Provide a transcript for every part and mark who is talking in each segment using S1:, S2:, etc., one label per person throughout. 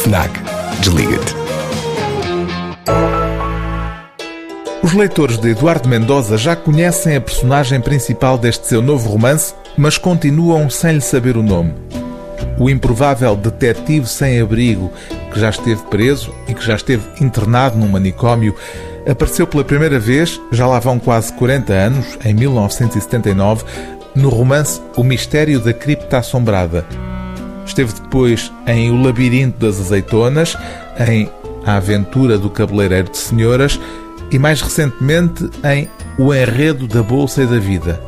S1: FNAC. Desliga-te.
S2: Os leitores de Eduardo Mendoza já conhecem a personagem principal deste seu novo romance, mas continuam sem lhe saber o nome. O improvável detetive sem abrigo, que já esteve preso e que já esteve internado num manicômio, apareceu pela primeira vez, já lá vão quase 40 anos, em 1979, no romance O Mistério da Cripta Assombrada. Esteve depois em O Labirinto das Azeitonas, em A Aventura do Cabeleireiro de Senhoras e mais recentemente em O Enredo da Bolsa e da Vida.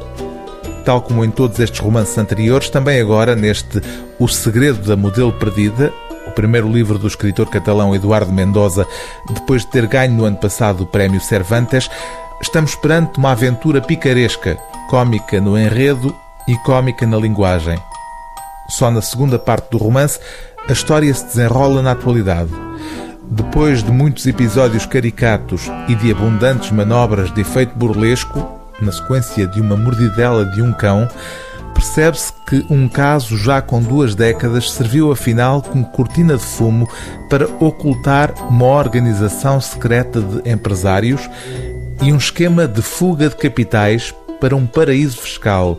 S2: Tal como em todos estes romances anteriores, também agora neste O Segredo da Modelo Perdida, o primeiro livro do escritor catalão Eduardo Mendoza, depois de ter ganho no ano passado o Prémio Cervantes, estamos perante uma aventura picaresca, cômica no enredo e cômica na linguagem. Só na segunda parte do romance, a história se desenrola na atualidade. Depois de muitos episódios caricatos e de abundantes manobras de efeito burlesco, na sequência de uma mordidela de um cão, percebe-se que um caso já com duas décadas serviu afinal como cortina de fumo para ocultar uma organização secreta de empresários e um esquema de fuga de capitais para um paraíso fiscal.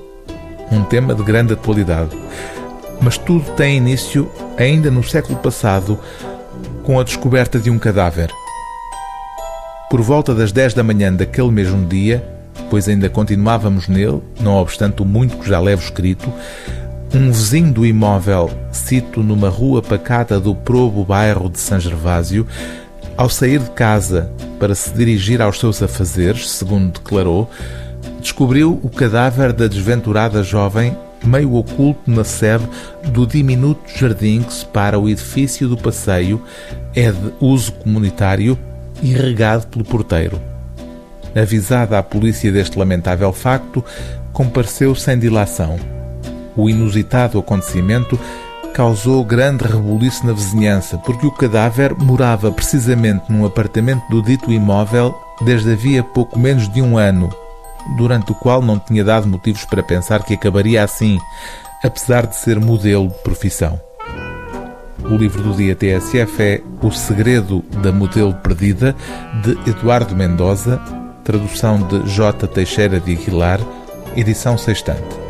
S2: Um tema de grande atualidade. Mas tudo tem início ainda no século passado com a descoberta de um cadáver. Por volta das 10 da manhã daquele mesmo dia, pois ainda continuávamos nele, não obstante o muito que já levo escrito, um vizinho do imóvel, cito numa rua pacata do probo bairro de São Gervásio, ao sair de casa para se dirigir aos seus afazeres, segundo declarou, descobriu o cadáver da desventurada jovem meio oculto na sede do diminuto jardim que separa o edifício do passeio, é de uso comunitário e regado pelo porteiro. Avisada a polícia deste lamentável facto, compareceu sem dilação. O inusitado acontecimento causou grande rebuliço na vizinhança, porque o cadáver morava precisamente num apartamento do dito imóvel desde havia pouco menos de um ano, durante o qual não tinha dado motivos para pensar que acabaria assim, apesar de ser modelo de profissão. O livro do dia TSF é O Segredo da Modelo Perdida, de Eduardo Mendoza, tradução de J. Teixeira de Aguilar, edição sextante.